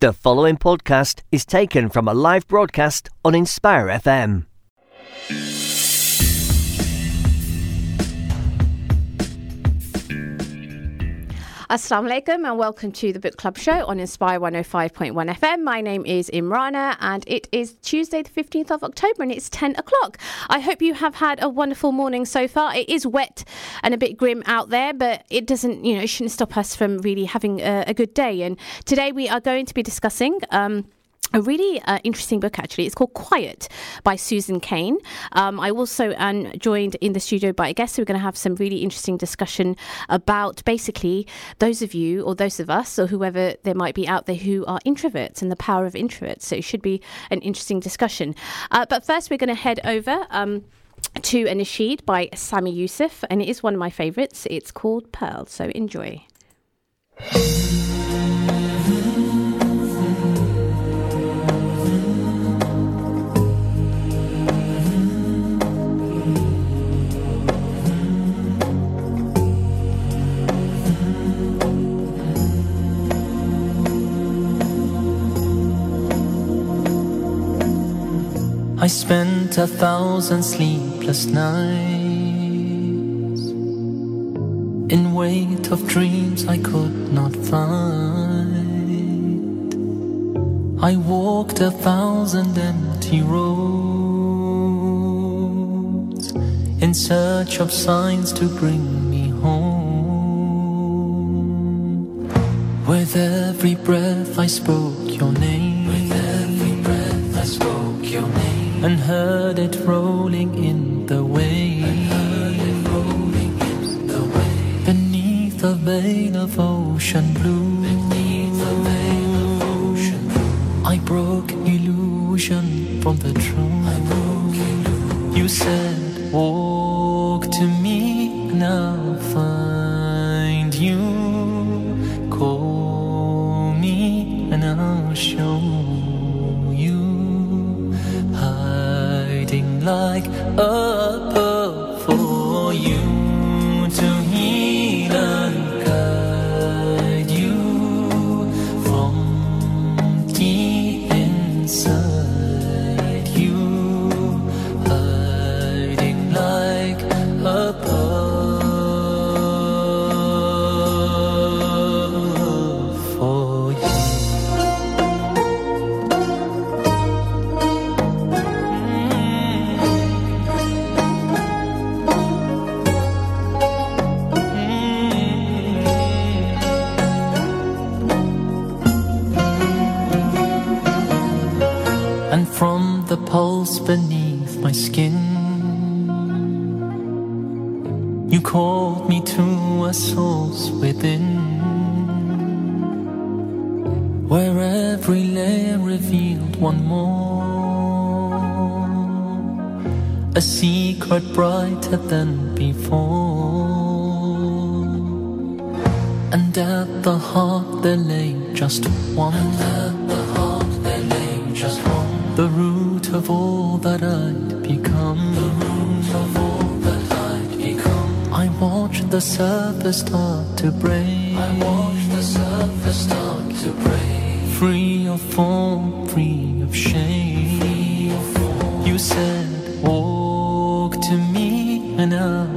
The following podcast is taken from a live broadcast on Inspire FM. Assalamu alaikum and welcome to the Book Club Show on Inspire 105.1 FM. My name is Imrana and it is Tuesday, the 15th of October, and it's 10 o'clock. I hope you have had a wonderful morning so far. It is wet and a bit grim out there, but it doesn't, you know, it shouldn't stop us from really having a, a good day. And today we are going to be discussing. Um, a really uh, interesting book, actually. It's called Quiet by Susan Cain. Um, I also am joined in the studio by a guest. So we're going to have some really interesting discussion about basically those of you or those of us or whoever there might be out there who are introverts and the power of introverts. So it should be an interesting discussion. Uh, but first, we're going to head over. Um, to a Nasheed by Sami Yusuf, and it is one of my favorites. It's called Pearl, so enjoy. I spent a thousand sleepless nights in wait of dreams I could not find. I walked a thousand empty roads in search of signs to bring me home. With every breath I spoke your name. And heard it rolling in the waves. Beneath a veil of ocean blue. I broke illusion from the truth. You said, Walk to me and like a revealed one more, a secret brighter than before. And at the heart there lay just one. And at the heart there lay just one. The root of all that I'd become. The root of all that I'd become. I watched the surface start to break. I watched the surface start to break. Free of form, free of shame. You said, walk to me and I'll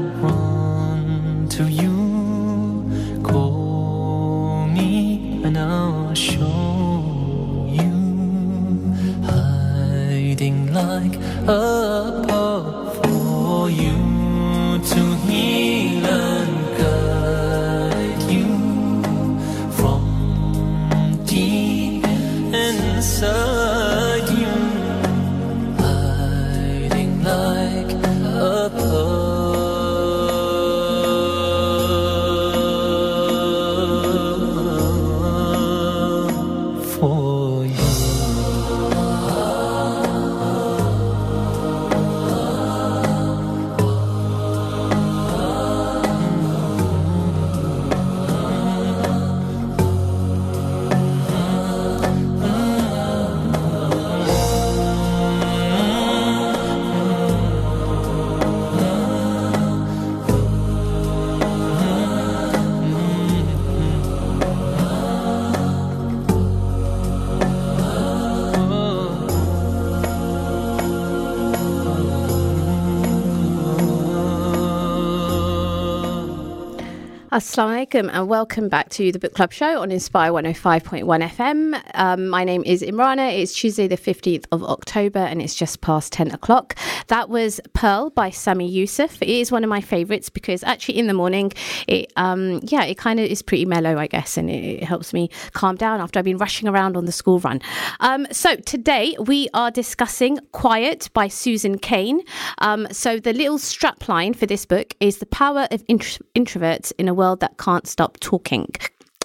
Assalamu alaikum and welcome back to the Book Club Show on Inspire 105.1 FM. Um, my name is Imrana. It's Tuesday, the 15th of October, and it's just past 10 o'clock. That was Pearl by Sami Yusuf. It is one of my favorites because actually in the morning, it um, yeah, it kind of is pretty mellow, I guess, and it, it, helps me calm down after I've been rushing around on the school run. Um, so today we are discussing Quiet by Susan Cain. Um, so the little strapline for this book is The Power of Intro- Introverts in a world that can't stop talking.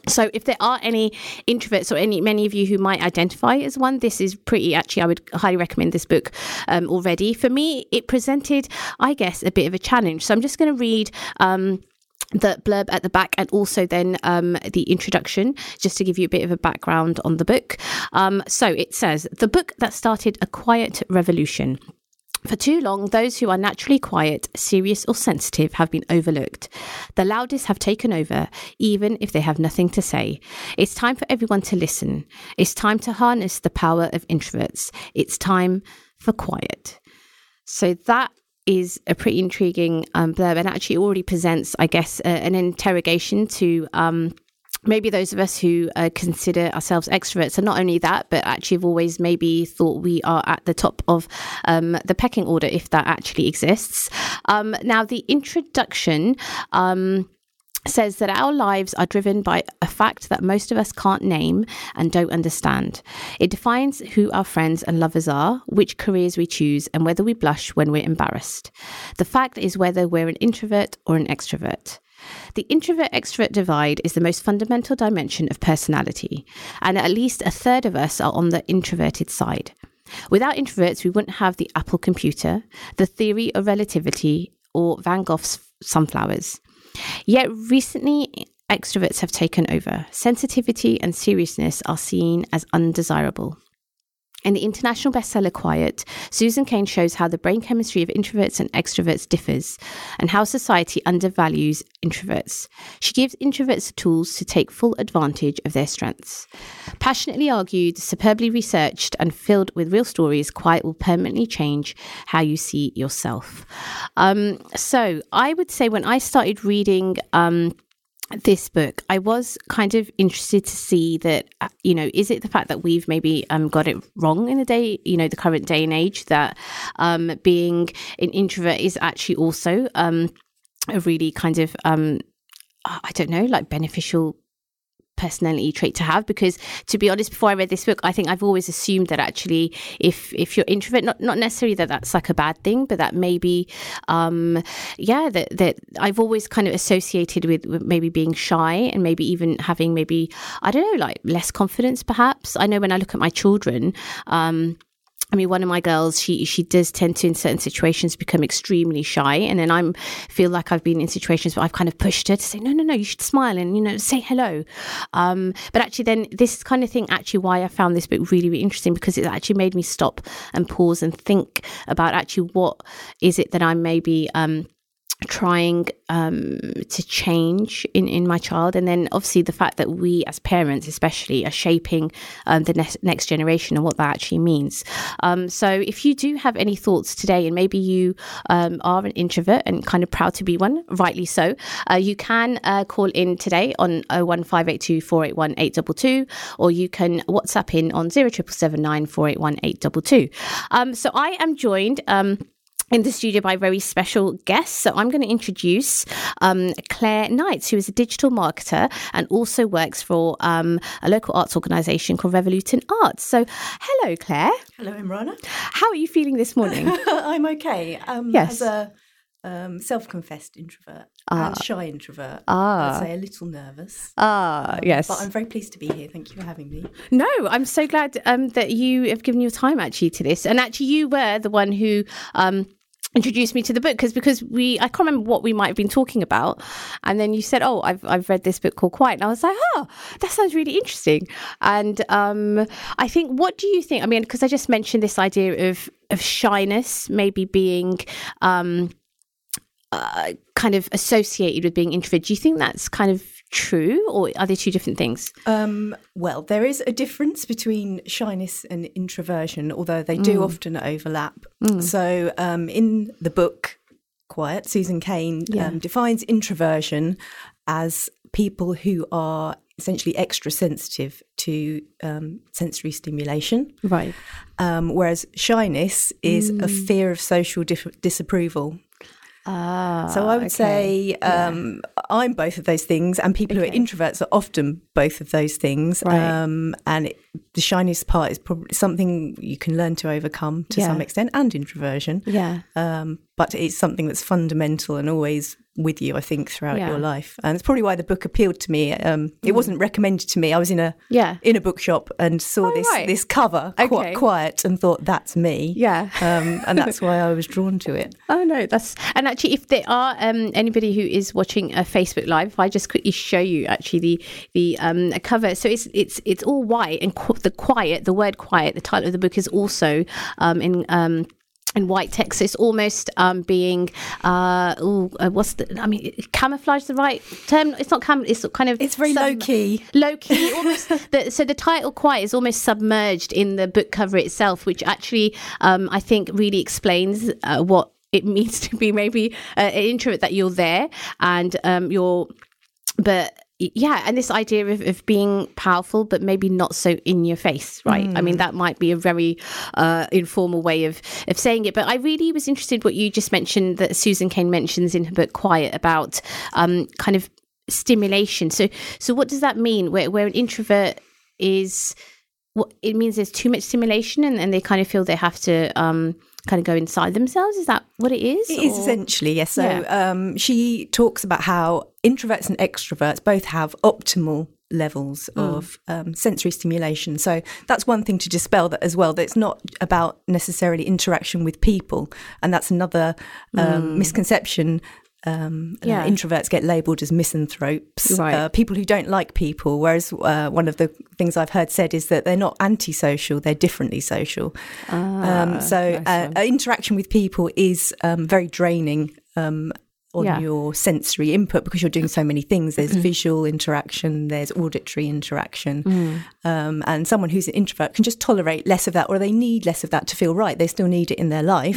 So, if there are any introverts or any many of you who might identify as one, this is pretty. Actually, I would highly recommend this book um, already. For me, it presented, I guess, a bit of a challenge. So, I'm just going to read. Um, the blurb at the back and also then um, the introduction, just to give you a bit of a background on the book. Um, so it says the book that started a quiet revolution. For too long, those who are naturally quiet, serious, or sensitive have been overlooked. The loudest have taken over, even if they have nothing to say. It's time for everyone to listen. It's time to harness the power of introverts. It's time for quiet. So that is a pretty intriguing um, blurb and actually already presents, I guess, uh, an interrogation to. Um, maybe those of us who uh, consider ourselves extroverts, and not only that, but actually have always maybe thought we are at the top of um, the pecking order, if that actually exists. Um, now, the introduction. Um, says that our lives are driven by a fact that most of us can't name and don't understand. It defines who our friends and lovers are, which careers we choose, and whether we blush when we're embarrassed. The fact is whether we're an introvert or an extrovert. The introvert extrovert divide is the most fundamental dimension of personality, and at least a third of us are on the introverted side. Without introverts, we wouldn't have the Apple computer, the theory of relativity, or Van Gogh's sunflowers. Yet recently, extroverts have taken over. Sensitivity and seriousness are seen as undesirable. In the international bestseller Quiet, Susan Cain shows how the brain chemistry of introverts and extroverts differs and how society undervalues introverts. She gives introverts the tools to take full advantage of their strengths. Passionately argued, superbly researched, and filled with real stories, Quiet will permanently change how you see yourself. Um, so I would say when I started reading, um, this book, I was kind of interested to see that, uh, you know, is it the fact that we've maybe um, got it wrong in the day, you know, the current day and age that um, being an introvert is actually also um, a really kind of, um, I don't know, like beneficial personality trait to have because to be honest before i read this book i think i've always assumed that actually if if you're introvert not not necessarily that that's like a bad thing but that maybe um yeah that that i've always kind of associated with, with maybe being shy and maybe even having maybe i don't know like less confidence perhaps. I know when i look at my children um I mean, one of my girls, she she does tend to, in certain situations, become extremely shy, and then I'm feel like I've been in situations where I've kind of pushed her to say, no, no, no, you should smile and you know say hello. Um, but actually, then this kind of thing, actually, why I found this book really, really interesting because it actually made me stop and pause and think about actually what is it that I'm maybe um, trying um, to change in, in my child. And then obviously the fact that we as parents, especially, are shaping um, the ne- next generation and what that actually means. Um, so if you do have any thoughts today, and maybe you um, are an introvert and kind of proud to be one, rightly so, uh, you can uh, call in today on 01582 481 822, or you can WhatsApp in on 07779 481 822. Um, so I am joined um, in the studio by very special guests. So I'm going to introduce um, Claire Knights, who is a digital marketer and also works for um, a local arts organisation called Revolution Arts. So hello, Claire. Hello, Imrana. How are you feeling this morning? I'm okay. Um, yes. As a um, self-confessed introvert ah. and shy introvert, ah. I'd say a little nervous. Ah, um, yes. But I'm very pleased to be here. Thank you for having me. No, I'm so glad um, that you have given your time actually to this. And actually, you were the one who um, introduced me to the book because because we I can't remember what we might have been talking about, and then you said, "Oh, I've I've read this book called Quiet," and I was like, "Oh, that sounds really interesting." And um, I think, what do you think? I mean, because I just mentioned this idea of of shyness maybe being. Um, uh, kind of associated with being introverted. Do you think that's kind of true, or are they two different things? Um, well, there is a difference between shyness and introversion, although they do mm. often overlap. Mm. So, um, in the book Quiet, Susan Cain yeah. um, defines introversion as people who are essentially extra sensitive to um, sensory stimulation. Right. Um, whereas shyness is a fear of social dif- disapproval. Ah, So I would okay. say um, I'm both of those things, and people who are introverts are often both of those things. Right. Um, and it, the shyness part is probably something you can learn to overcome to Yeah. some extent, and introversion. Yeah. Um, but it's something that's fundamental and always with you, I think, throughout Yeah. your life. And it's probably why the book appealed to me. Um, it wasn't recommended to me. I was in a Yeah. in a bookshop and saw Oh, this right. this cover, Okay. quiet, and thought that's me. Yeah. Um, and that's why I was drawn to it. Oh no, that's and actually, if there are um, anybody who is watching a Facebook Live, if I just quickly show you actually the the um, cover, so it's it's it's all white and qu- the quiet, the word quiet, the title of the book is also um, in. In white it's almost um, being, uh, ooh, uh, what's the? I mean, camouflage the right term. It's not cam. It's kind of It's very sub- low key. low key almost the, so the title quiet is almost submerged in the book cover itself which actually um, i think really explains uh, what it means to be maybe uh, an introvert that you're there and um, you're but yeah and this idea of, of being powerful but maybe not so in your face right? I mean that might be a very uh, informal way of of saying it but i really was interested what you just mentioned that susan cain mentions in her book quiet about um, kind of stimulation. So so what does that mean? Where, where an introvert is what it means there's too much stimulation and, and they kind of feel they have to um kind of go inside themselves is that what it is It is or- essentially, yes. So Yeah. um, she talks about how introverts and extroverts both have optimal levels Mm. of um, sensory stimulation. So that's one thing to dispel that as well. That it's not about necessarily interaction with people, and that's another um, misconception. Um, uh, Mm. Introverts get labelled as misanthropes, Right. uh, people who don't like people. Whereas uh, one of the things I've heard said is that they're not antisocial; they're differently social. Ah, um, so uh, uh, interaction with people is um, very draining um, on Yeah. your sensory input because you're doing so many things. There's visual interaction, there's auditory interaction, um, and someone who's an introvert can just tolerate less of that, or they need less of that to feel right. They still need it in their life,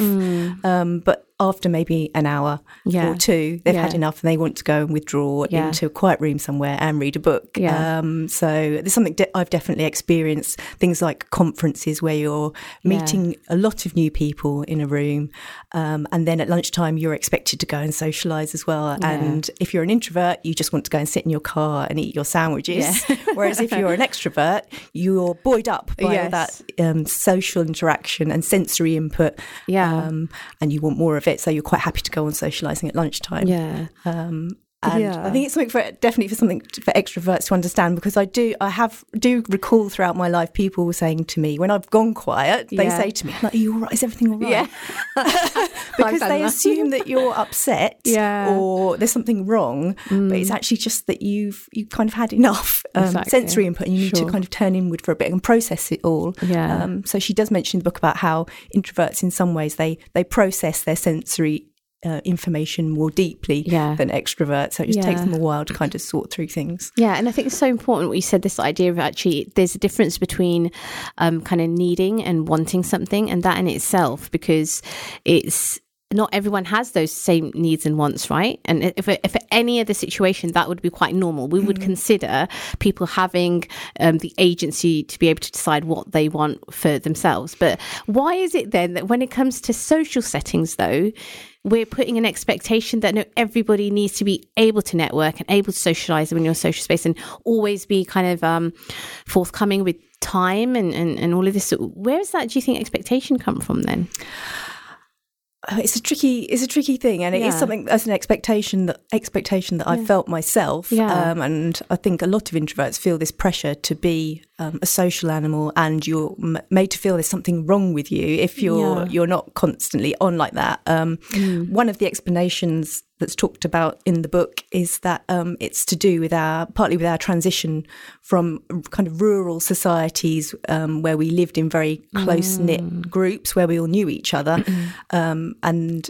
um, but after maybe an hour Yeah. or two, they've had enough and they want to go and withdraw Yeah. into a quiet room somewhere and read a book. Yeah. Um, so there's something de- I've definitely experienced. Things like conferences where you're meeting a lot of new people in a room, um, and then at lunchtime you're expected to go and socialise as well. And if you're an introvert, you just want to go and sit in your car and eat your sandwiches. Whereas if you're an extrovert, you're buoyed up by all Yes. that um, social interaction and sensory input. Yeah. Um, and you want more of it, so you're quite happy to go on socialising at lunchtime. yeah Um, and Yeah. I think it's something for definitely for something for extroverts to understand because I do I have do recall throughout my life people were saying to me when I've gone quiet they Yeah. say to me like, "Are you all right? Is everything all right?" Yeah. because they that. assume that you're upset Yeah. or there's something wrong, but it's actually just that you've you've kind of had enough um, Exactly. sensory input and you need Sure. to kind of turn inward for a bit and process it all. Yeah. Um, so she does mention in the book about how introverts, in some ways, they they process their sensory. Uh, information more deeply Yeah. than extroverts, so it just takes them a while to kind of sort through things. Yeah, and I think it's so important what you said. This idea of actually, there's a difference between um, kind of needing and wanting something, and that in itself, because it's not everyone has those same needs and wants, right? And if if any other situation, that would be quite normal. We would consider people having um, the agency to be able to decide what they want for themselves. But why is it then that when it comes to social settings, though? We're putting an expectation that no everybody needs to be able to network and able to socialize in your social space and always be kind of um, forthcoming with time and, and, and all of this. Where does that do you think expectation come from then it's a tricky it's a tricky thing and it is Yeah. something that's an expectation that expectation that I felt myself Yeah. um, and I think a lot of introverts feel this pressure to be um, a social animal and you're m- made to feel there's something wrong with you if you're Yeah. you're not constantly on like that um, one of the explanations that's talked about in the book is that um, it's to do with our partly with our transition from kind of rural societies um, where we lived in very close knit groups where we all knew each other, um, and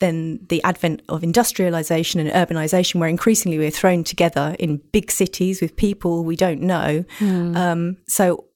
then the advent of industrialization and urbanization, where increasingly we're thrown together in big cities with people we don't know. Um, so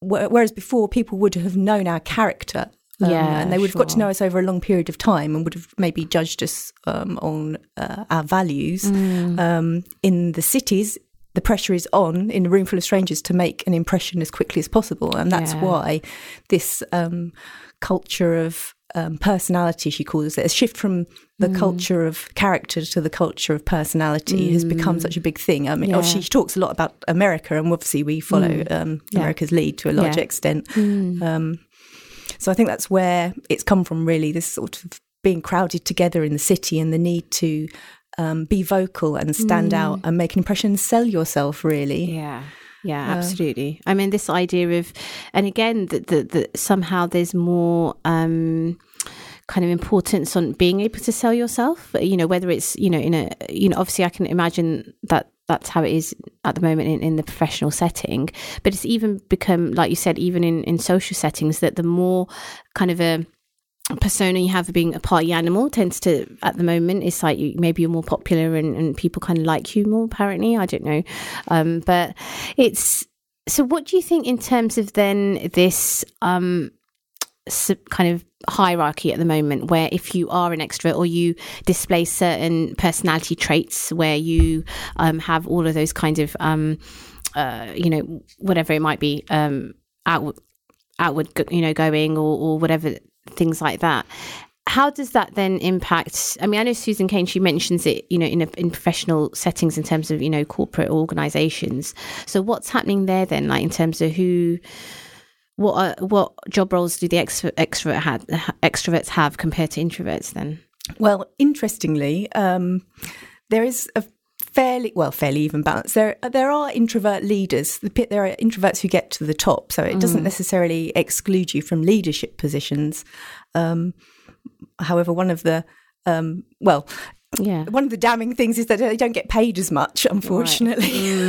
whereas before people would have known our character Um, Yeah, and they would have got to know us over a long period of time and would have maybe judged us um, on uh, our values. Mm. Um, in the cities, the pressure is on in a room full of strangers to make an impression as quickly as possible, and that's Yeah. why this um, culture of um, personality, she calls it, a shift from the Mm. culture of character to the culture of personality has become such a big thing. I mean, oh, Yeah. she talks a lot about America, and obviously we follow um, Yeah. America's lead to a large extent. So I think that's where it's come from, really, this sort of being crowded together in the city and the need to um, be vocal and stand out and make an impression sell yourself, really. Yeah. Yeah, absolutely. I mean, this idea of, and again, that that that somehow there's more um, kind of importance on being able to sell yourself. You know, whether it's you know in a you know obviously I can imagine that that's how it is at the moment in, in the professional setting, but it's even become like you said, even in in social settings, that the more kind of a persona you have of being a party animal tends to at the moment it's like you, maybe you're more popular and, and people kind of like you more apparently. I don't know. Um but it's so what do you think in terms of then this um kind of hierarchy at the moment where if you are an extrovert or you display certain personality traits where you um have all of those kind of um uh you know whatever it might be um outward outward you know going or, or whatever things like that. How does that then impact i mean i know susan cain she mentions it you know in a, in professional settings in terms of you know corporate organizations. So what's happening there then like in terms of who what are, what job roles do the extro, extrovert had, extroverts have compared to introverts then Well, interestingly, um, there is a fairly well, fairly even balance. There, there are introvert leaders. The There are introverts who get to the top, so it doesn't necessarily exclude you from leadership positions. Um, however, one of the um, well, yeah one of the damning things is that they don't get paid as much, unfortunately.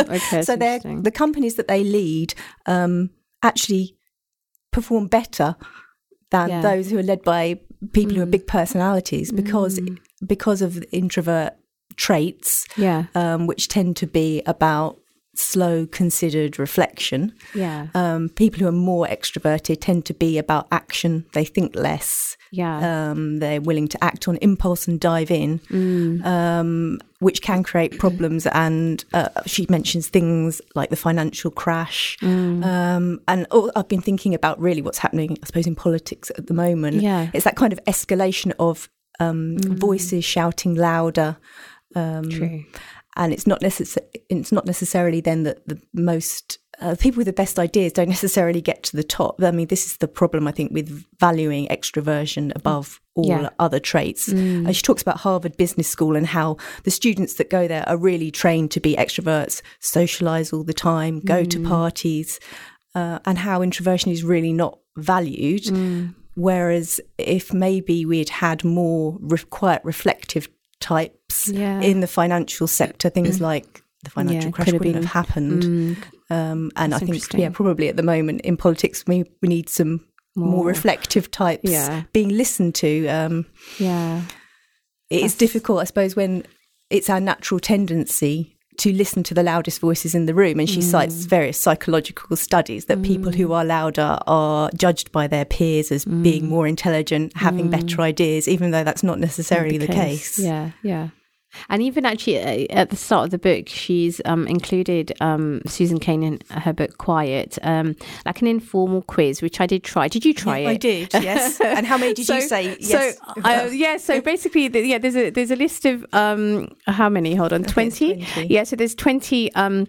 okay so they're the companies that they lead um, actually perform better than Yeah. those who are led by people who are big personalities because because of introvert traits yeah. um, which tend to be about slow considered reflection. Yeah. Um, people who are more extroverted tend to be about action. They think less yeah um, they're willing to act on impulse and dive in, um, which can create problems. And uh, she mentions things like the financial crash. Um, and oh, I've been thinking about really what's happening, I suppose, in politics at the moment. Yeah. It's that kind of escalation of um, voices shouting louder. Um, true and it's not necess- it's not necessarily then that the most uh, people with the best ideas don't necessarily get to the top. I mean, this is the problem I think with valuing extroversion mm. above all Yeah. other traits. And she talks about Harvard Business School and how the students that go there are really trained to be extroverts, socialize all the time, go to mm. parties, uh, and how introversion is really not valued. Whereas if maybe we'd had more re- quiet, reflective types Yeah. in the financial sector, things like the financial Yeah, crash wouldn't have happened. Um, and I think, yeah, probably at the moment in politics, we, we need some more, More. reflective types Yeah. being listened to. Um, yeah it is That's- difficult, I suppose, when it's our natural tendency to listen to the loudest voices in the room. And she Mm. cites various psychological studies that people who are louder are judged by their peers as Mm. being more intelligent, having better ideas, even though that's not necessarily the, case. Yeah, yeah. And even actually uh, at the start of the book, she's um, included um, Susan Cain in her book Quiet, um, like an informal quiz, which I did try. Did you try Yeah, it? I did, yes. and how many did you say? Yes. So, uh, yeah, so basically, the, yeah, there's a there's a list of um, how many? Hold on, twenty. 20. Yeah, so there's twenty um,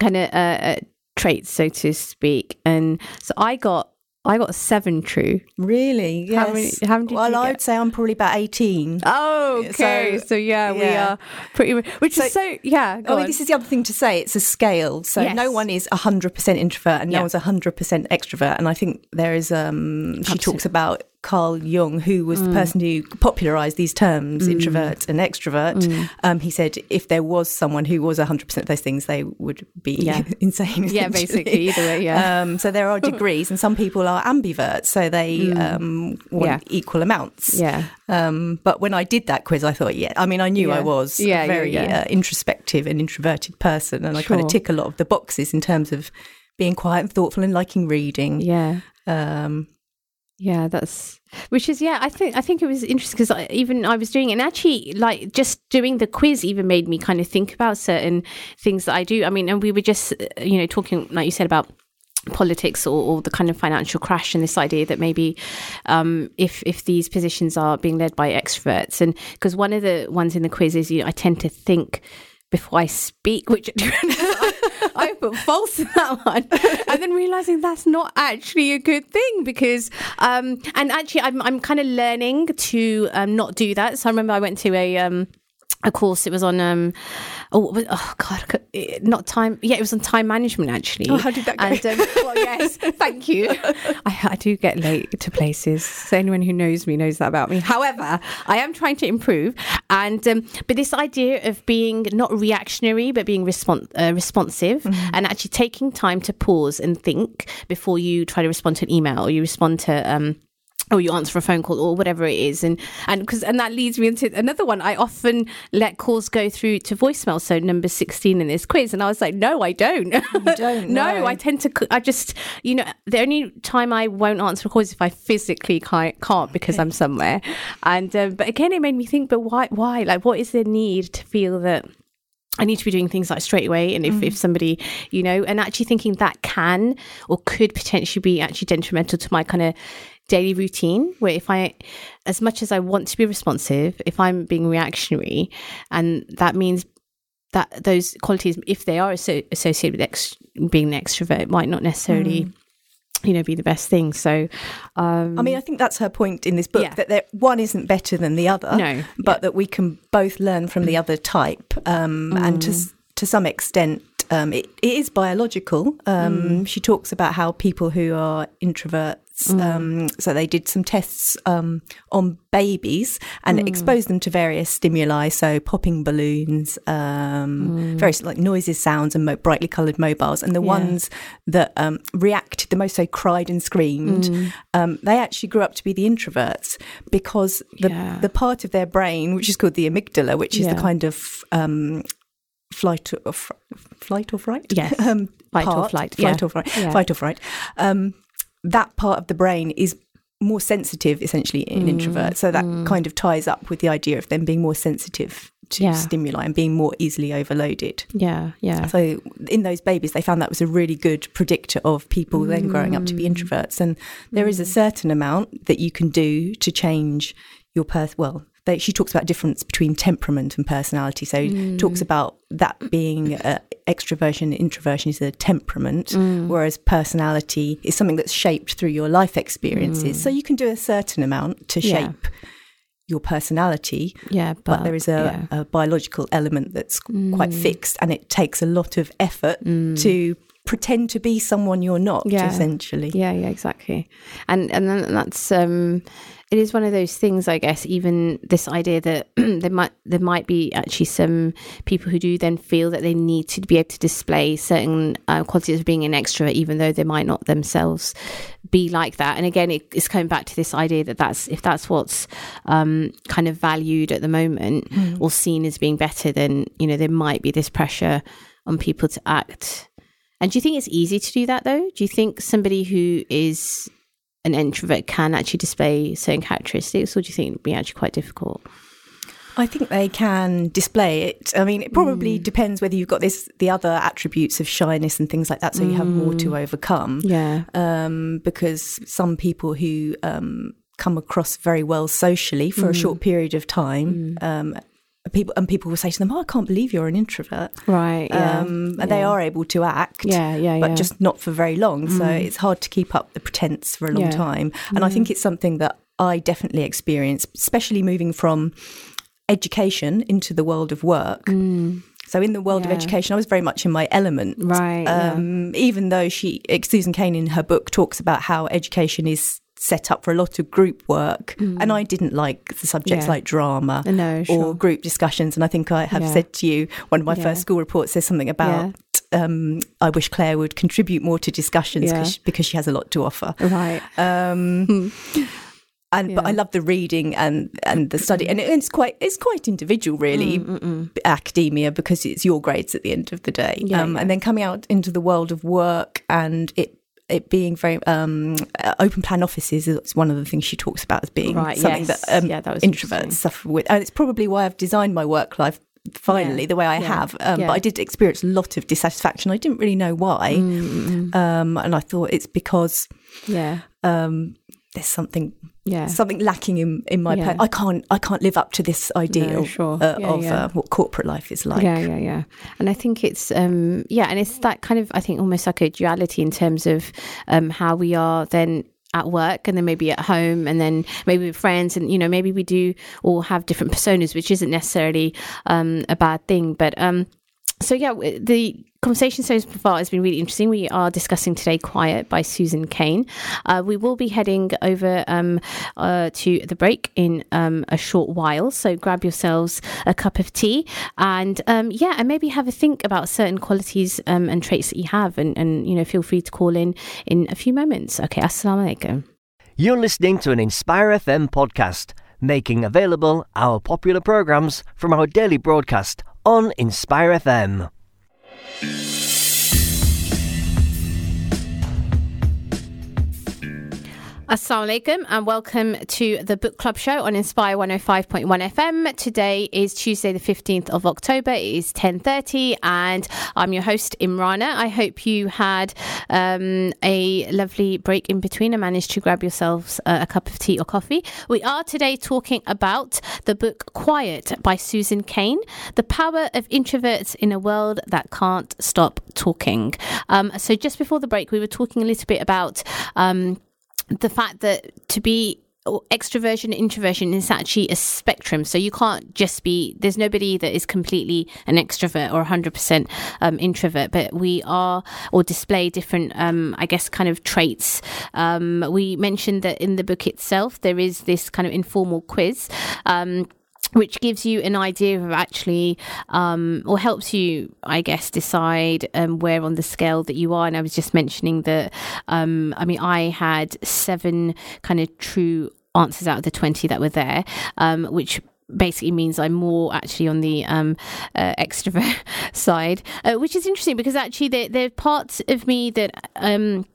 kind of uh, uh, traits, so to speak, and so I got I got seven true. really? Yes. How many- how many well, I'd say I'm probably about 18. Oh, okay. So, So, yeah, we are pretty. Which So- is so yeah. Go Oh, on. this is the other thing to say. It's a scale, so Yes. no one is hundred percent introvert and Yeah. no one's hundred percent extrovert. And I think there is. Um, she talks about Carl Jung, who was Mm. the person who popularised these terms, introvert and extrovert. Mm. Um, he said if there was someone who was hundred percent of those things, they would be Yeah. insane. Yeah, basically, either way, yeah. Um, so there are degrees, and some people are ambiverts, so they um, want Mm. Yeah. equal amounts. Yeah. Um, but when I did that quiz, I thought, yeah, I mean, I knew Yeah. I was a very. Uh, introspective and introverted person, and I kind of tick a lot of the boxes in terms of being quiet and thoughtful and liking reading. Yeah. Um, Yeah, that's which is yeah. I think I think it was interesting because I, even I was doing it and actually like just doing the quiz even made me kind of think about certain things that I do. I mean, and we were just uh, you know talking like you said about politics or, or the kind of financial crash and this idea that maybe um, if if these positions are being led by extroverts and because one of the ones in the quiz is you know, I tend to think before I speak, which I, I put false in that one, and then realizing that's not actually a good thing because, um, and actually I'm I'm kind of learning to um, not do that. So I remember I went to a um, a course. It was on um, oh, oh god, not time. Yeah, it was on time management actually. Oh, how did that go? And, um, well, yes, thank you. I, I, do get late to places, so anyone who knows me knows that about me. However, I am trying to improve, and um, but this idea of being not reactionary but being respons- uh, responsive mm-hmm. and actually taking time to pause and think before you try to respond to an email or you respond to um, or you answer a phone call or whatever it is. And and because and that leads me into another one. I often let calls go through to voicemail. So number 16 in this quiz. And i was like no i don't. You don't no i tend to i just you know the only time i won't answer a call is if i physically can't, can't because okay. i'm somewhere. And um, but again it made me think but why why? Like what is the need to feel that I need to be doing things like straight away. And if, mm. if somebody, you know, and actually thinking that can or could potentially be actually detrimental to my kind of daily routine where if I, as much as I want to be responsive, if I'm being reactionary, and that means that those qualities, if they are associated with ex- being an extrovert, might not necessarily. Mm. You know, be the best thing. So, um, I mean, I think that's her point in this book yeah. that one isn't better than the other, no, but yeah. that we can both learn from the other type, um, mm. and to mm. to some extent, um, it, it is biological. Um, mm. She talks about how people who are introverts Mm. Um, so they did some tests um, on babies and mm. exposed them to various stimuli, so popping balloons, um, mm. various like noises, sounds, and mo- brightly coloured mobiles. And the yeah. ones that um, reacted the most, so cried and screamed, mm. um, they actually grew up to be the introverts because the yeah. the part of their brain, which is called the amygdala, which is yeah. the kind of um, flight or fr- flight or fright, yes, um, fight part, or flight, flight yeah. or fright, yeah. fight or fright. Um, that part of the brain is more sensitive essentially in mm, introverts. So that mm. kind of ties up with the idea of them being more sensitive to yeah. stimuli and being more easily overloaded. Yeah, yeah. So in those babies, they found that was a really good predictor of people mm. then growing up to be mm. introverts. And there is a mm. certain amount that you can do to change your person. Well, they, she talks about difference between temperament and personality. So mm. talks about that being uh, extroversion, and introversion is a temperament, mm. whereas personality is something that's shaped through your life experiences. Mm. So you can do a certain amount to shape. Yeah. Your personality, yeah, but, but there is a, yeah. a, biological element that's quite mm. fixed, and it takes a lot of effort mm. to pretend to be someone you're not. Yeah. essentially. Yeah, yeah, exactly. And and then that's um, it is one of those things, I guess. Even this idea that there might there might be actually some people who do then feel that they need to be able to display certain uh, qualities of being an extrovert, even though they might not themselves be like that. And again, it, it's coming back to this idea that that's if that's what's um, kind of valued at the moment mm. or seen as being better, then you know there might be this pressure on people to act. And do you think it's easy to do that though? Do you think somebody who is an introvert can actually display certain characteristics, or do you think it'd be actually quite difficult? I think they can display it. I mean, it probably mm. depends whether you've got this the other attributes of shyness and things like that, so mm. you have more to mm. overcome. Yeah, um, because some people who um, come across very well socially for mm. a short period of time mm. um, people and people will say to them, "Oh, I can't believe you're an introvert." Right. Yeah. Um, and they are able to act. Yeah, yeah, but yeah. just not for very long. So mm. it's hard to keep up the pretense for a long yeah. time. And mm. I think it's something that I definitely experienced, especially moving from education into the world of work. Mm. So in the world yeah. of education, I was very much in my element. Right. Um, yeah. Even though she, Susan Cain, in her book, talks about how education is set up for a lot of group work mm. and I didn't like the subjects yeah. like drama no, sure. or group discussions and I think I have yeah. said to you one of my yeah. first school reports says something about um, I wish Claire would contribute more to discussions because she has a lot to offer right um, and but I love the reading and and the study and it's quite it's quite individual really Mm-mm. academia because it's your grades at the end of the day um, and then coming out into the world of work and it it being very um, uh, open plan offices is one of the things she talks about as being Right, something yes. that, um, Yeah, that was introverts suffer with, and it's probably why I've designed my work life finally Yeah, the way I yeah, have. Um, yeah. But I did experience a lot of dissatisfaction. I didn't really know why, Mm, um, and I thought it's because Yeah. um, there's something Yeah. something lacking in in my. Yeah. I can't I can't live up to this ideal sure. uh, Yeah, of yeah. Uh, what corporate life is like. Yeah, yeah, yeah. And I think it's um yeah, and it's that kind of I think almost like a duality in terms of um how we are then at work and then maybe at home and then maybe with friends and you know maybe we do all have different personas which isn't necessarily um a bad thing but um so yeah the conversation so far has been really interesting. We are discussing today quiet by susan cain uh, we will be heading over um, uh, to the break in um, a short while. So grab yourselves a cup of tea and um, yeah and maybe have a think about certain qualities um, and traits that you have and, and you know feel free to call in in a few moments. Okay assalamu alaikum. You're listening to an Inspire FM podcast, making available our popular programs from our daily broadcast on Inspire FM. Mm-hmm. Assalamu alaikum and welcome to the book club show on Inspire 105.1 FM. Today is Tuesday the 15th of October. It is 10:30 and I'm your host Imrana. I hope you had um, a lovely break in between and managed to grab yourselves uh, a cup of tea or coffee. We are today talking about the book Quiet by Susan Cain, The Power of Introverts in a World That Can't Stop Talking. Um, so just before the break we were talking a little bit about um, the fact that to be extroversion introversion is actually a spectrum. So you can't just be there's nobody that is completely an extrovert or 100% um, introvert but we are or display different um, i guess kind of traits. Um, we mentioned that in the book itself there is this kind of informal quiz. Um, which gives you an idea of actually um, or helps you i guess decide um, where on the scale that you are and i was just mentioning that um, i mean i had seven kind of true answers out of the 20 that were there um, which basically means I'm more actually on the um, uh, extrovert side, uh, which is interesting because actually there, there are parts of me that. Um,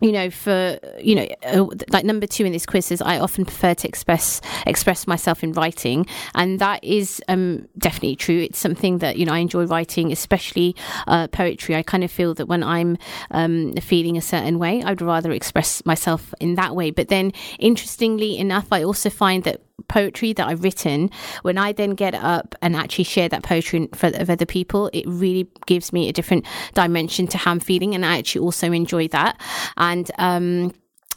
you know, for you know, uh, like number two in this quiz is I often prefer to express express myself in writing, and that is um, definitely true. It's something that you know I enjoy writing, especially uh, poetry. I kind of feel that when I'm um, feeling a certain way, I'd rather express myself in that way. But then, interestingly enough, I also find that poetry that I've written, when I then get up and actually share that poetry front of other people, it really gives me a different dimension to how I'm feeling, and I actually also enjoy that. And um,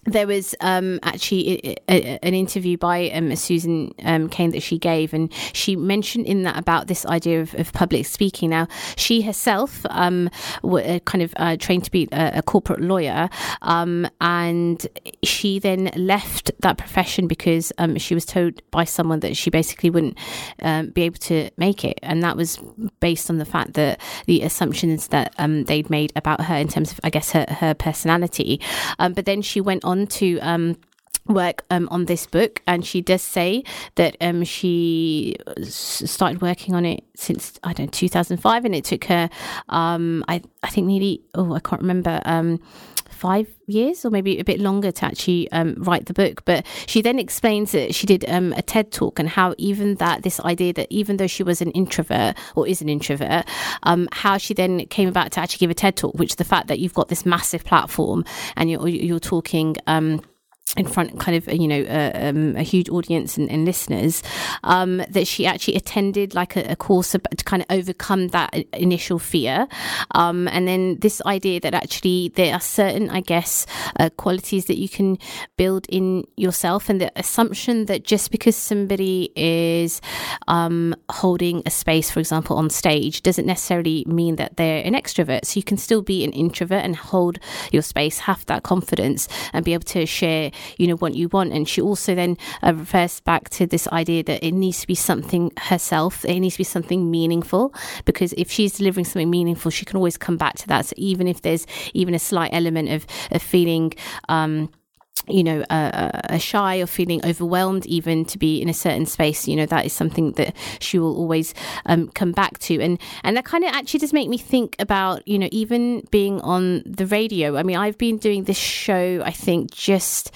there was um, actually a, a, an interview by um, Susan um, Cain that she gave, and she mentioned in that about this idea of, of public speaking. Now, she herself um, w- uh, kind of uh, trained to be a, a corporate lawyer, um, and she then left that profession because um, she was told by someone that she basically wouldn't um, be able to make it, and that was based on the fact that the assumptions that they'd made about her in terms of, I guess, her her personality. But then she went on to. Um, work um, on this book and she does say that um, she s- started working on it since I don't know 2005 and it took her um, I, I think nearly oh I can't remember um, five years or maybe a bit longer to actually um, write the book. But she then explains that she did um, a TED talk and how even that this idea that even though she was an introvert or is an introvert um, how she then came about to actually give a TED talk which the fact that you've got this massive platform and you're, you're talking um, in front kind of you know uh, um, a huge audience and, and listeners um, that she actually attended like a, a course to kind of overcome that initial fear. Um, and then this idea that actually there are certain i guess uh, qualities that you can build in yourself and the assumption that just because somebody is um, holding a space for example on stage doesn't necessarily mean that they're an extrovert. So you can still be an introvert and hold your space have that confidence and be able to share you know what you want. And she also then uh, refers back to this idea that it needs to be something herself. It needs to be something meaningful because if she's delivering something meaningful she can always come back to that. So even if there's even a slight element of, of feeling um you know, uh, uh, shy or feeling overwhelmed, even to be in a certain space, you know, that is something that she will always um, come back to, and and that kind of actually does make me think about, you know, even being on the radio. I mean, I've been doing this show, I think, just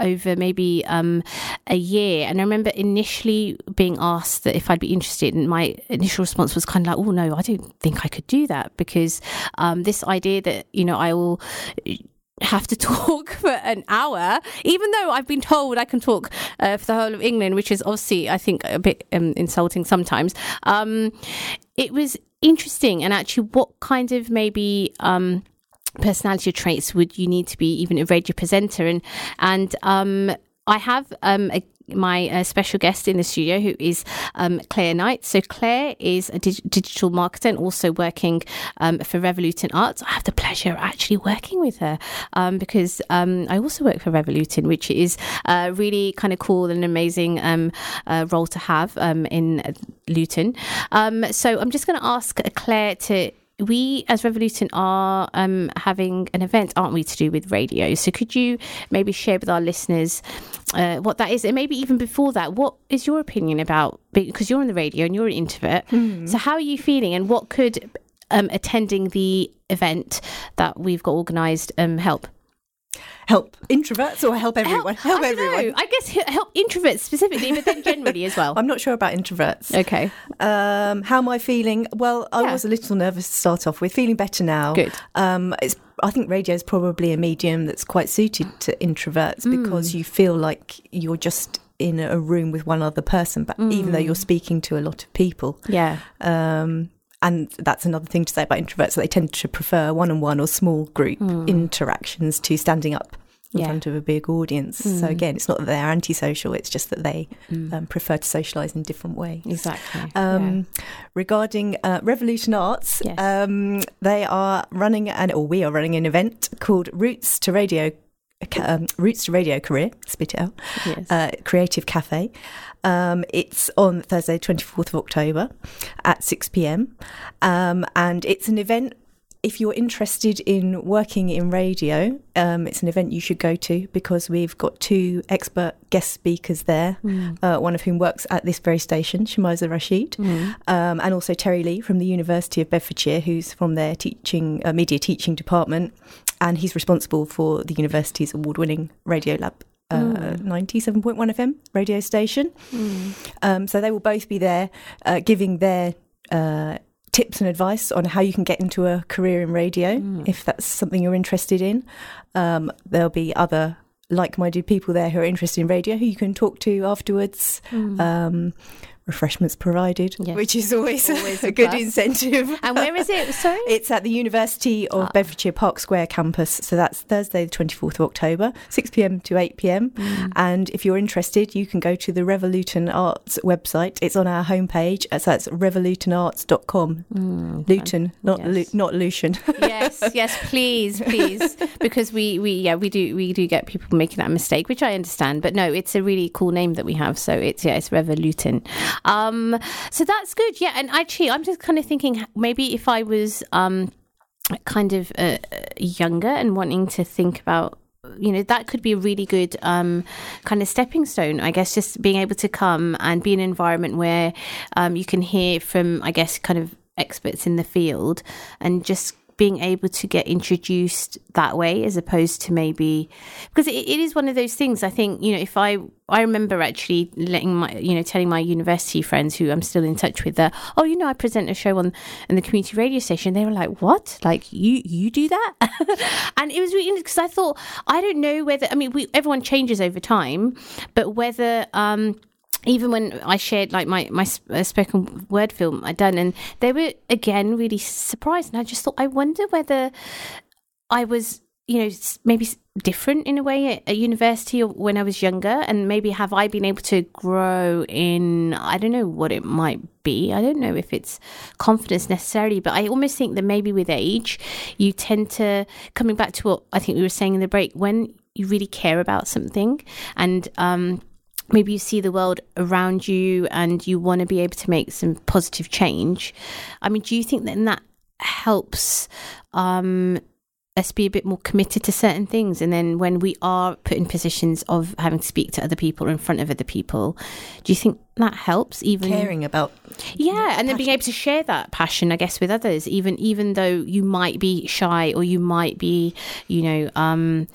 over maybe um, a year, and I remember initially being asked that if I'd be interested, and my initial response was kind of like, "Oh no, I don't think I could do that," because um, this idea that you know I will have to talk for an hour, even though I've been told I can talk uh, for the whole of England, which is obviously, I think, a bit um, insulting sometimes. Um, it was interesting, and actually, what kind of maybe. Um, personality traits would you need to be even a radio presenter and and um I have um, a my uh, special guest in the studio, who is um, Claire Knight. So Claire is a dig- digital marketer and also working um, for Revolution Arts. I have the pleasure of actually working with her um, because um, I also work for Revolution, which is a really kind of cool and amazing um, uh, role to have um, in Luton. so I'm just going to ask Claire to we as Revolution are um, having an event, aren't we, to do with radio? So could you maybe share with our listeners uh, what that is, and maybe even before that, what is your opinion about? Because you're on the radio and you're an introvert, mm. so how are you feeling, and what could um, attending the event that we've got organised um, help? Help introverts or help everyone? Help, help I everyone. Know. I guess help introverts specifically, but then generally as well. I'm not sure about introverts. Okay. Um, how am I feeling? Well, I yeah. was a little nervous to start off with. Feeling better now. Good. Um, it's. I think radio is probably a medium that's quite suited to introverts mm. because you feel like you're just in a room with one other person, but mm. even though you're speaking to a lot of people. Yeah. Um, and that's another thing to say about introverts. They tend to prefer one on one or small group mm. interactions to standing up in yeah. front of a big audience. Mm. So again, it's not that they're antisocial; it's just that they mm. um, prefer to socialise in different ways. Exactly. Um, yeah. Regarding uh, Revolution Arts, yes. um, they are running an, or we are running an event called Roots to Radio. Um, Roots to Radio Career, spit it out. Yes. Uh, Creative Cafe. Um, it's on Thursday, 24th of October at 6 pm. Um, and it's an event if you're interested in working in radio, um, it's an event you should go to because we've got two expert guest speakers there, mm. uh, one of whom works at this very station, Shamiza Rashid, mm. um, and also Terry Lee from the University of Bedfordshire, who's from their teaching uh, media teaching department, and he's responsible for the university's award-winning Radio Lab uh, 97.1 FM radio station. Mm. Um, so they will both be there uh, giving their uh, tips and advice on how you can get into a career in radio mm. if that's something you're interested in. Um, there'll be other like minded people there who are interested in radio who you can talk to afterwards. Mm. Um, refreshments provided, yes. which is always, always a, a good incentive. And where is it? Sorry? it's at the University of oh. Bedfordshire Park Square campus. So that's Thursday, the 24th of October, 6 pm to 8 pm. Mm. And if you're interested, you can go to the Revolution Arts website. It's on our homepage. So that's revolutionarts.com. Mm, Luton, not yes. Lu- not Lucian. yes, yes, please, please. because we, we, yeah, we do, we do get people making that mistake, which I understand. But no, it's a really cool name that we have. So it's, yeah, it's Revolution. Um, so that's good. Yeah. And actually, I'm just kind of thinking maybe if I was um, kind of uh, younger and wanting to think about you know that could be a really good um, kind of stepping stone i guess just being able to come and be in an environment where um, you can hear from i guess kind of experts in the field and just being able to get introduced that way as opposed to maybe because it, it is one of those things. I think you know if i i remember actually letting my you know telling my university friends who i'm still in touch with that oh you know i present a show on in the community radio station. They were like what? Like you you do that? And it was really because i thought i don't know whether i mean we everyone changes over time but whether um even when I shared like my my uh, spoken word film I'd done, and they were again really surprised, and I just thought, I wonder whether I was, you know, maybe different in a way at, at university or when I was younger, and maybe have I been able to grow in? I don't know what it might be. I don't know if it's confidence necessarily, but I almost think that maybe with age, you tend to coming back to what I think we were saying in the break when you really care about something and um maybe you see the world around you and you want to be able to make some positive change. I mean, do you think then that helps um, us be a bit more committed to certain things. And then when we are put in positions of having to speak to other people in front of other people, do you think that helps? Even caring about yeah, and then being able to share that passion, I guess, with others, even even though you might be shy or you might be, you know, um,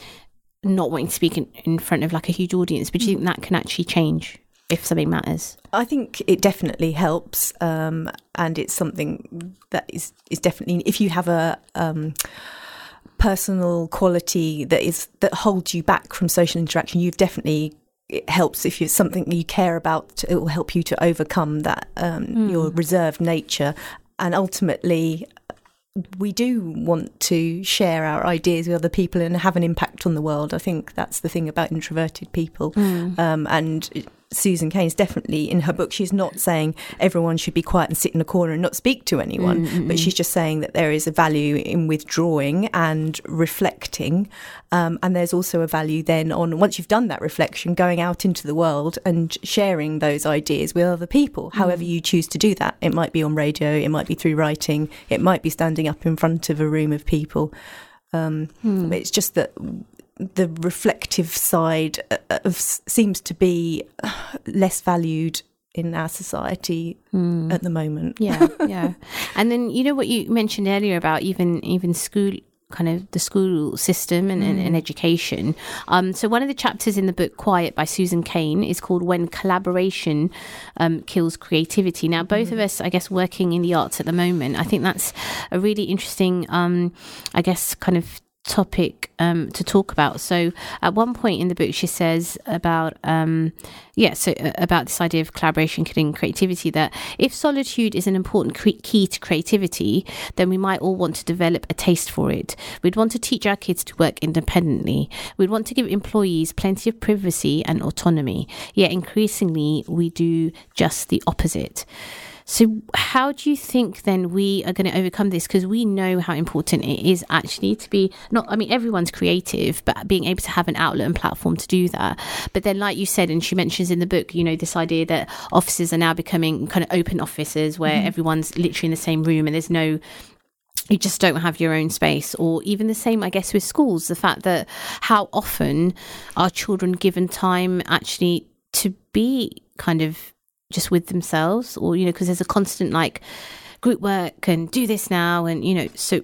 not wanting to speak in, in front of like a huge audience. But do you think that can actually change? if something matters? I think it definitely helps, um, and it's something that is is definitely if you have a um, personal quality that is that holds you back from social interaction, you've definitely it helps if it's something you care about. It will help you to overcome that um, mm. your reserved nature, and ultimately, we do want to share our ideas with other people and have an impact on the world. I think that's the thing about introverted people, mm. um, and Susan Cain is definitely in her book. She's not saying everyone should be quiet and sit in a corner and not speak to anyone, mm-hmm. but she's just saying that there is a value in withdrawing and reflecting, um, and there's also a value then on once you've done that reflection, going out into the world and sharing those ideas with other people. Mm-hmm. However you choose to do that, it might be on radio, it might be through writing, it might be standing up in front of a room of people. Um, hmm. It's just that the reflective side uh, of, seems to be less valued in our society mm. at the moment. Yeah, yeah. and then you know what you mentioned earlier about even even school kind of the school system and, mm. and, and, hmm. education. Um, so one of the chapters in the book Quiet by Susan Cain is called When Collaboration um, Kills Creativity. Now, both mm. of us, I guess, working in the arts at the moment, I think that's a really interesting, um, I guess, kind of topic um, to talk about. So at one point in the book, she says about um, yeah, so uh, about this idea of collaboration killing creativity. That if solitude is an important key to creativity, then we might all want to develop a taste for it. We'd want to teach our kids to work independently. We'd want to give employees plenty of privacy and autonomy. Yet increasingly, we do just the opposite. So, how do you think then we are going to overcome this? Because we know how important it is actually to be not, I mean, everyone's creative, but being able to have an outlet and platform to do that. But then, like you said, and she mentions in the book, you know, this idea that offices are now becoming kind of open offices where mm-hmm. everyone's literally in the same room and there's no you just don't have your own space or even the same i guess with schools the fact that how often are children given time actually to be kind of just with themselves or you know because there's a constant like group work and do this now and you know so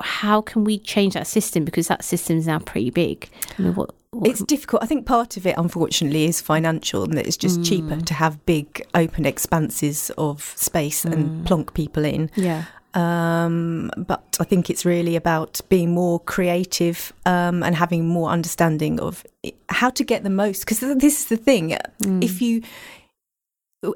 how can we change that system because that system is now pretty big I mean, what, what it's difficult. I think part of it, unfortunately, is financial, and that it's just mm. cheaper to have big, open expanses of space mm. and plonk people in. Yeah. Um, but I think it's really about being more creative um, and having more understanding of how to get the most. Because this is the thing: mm. if you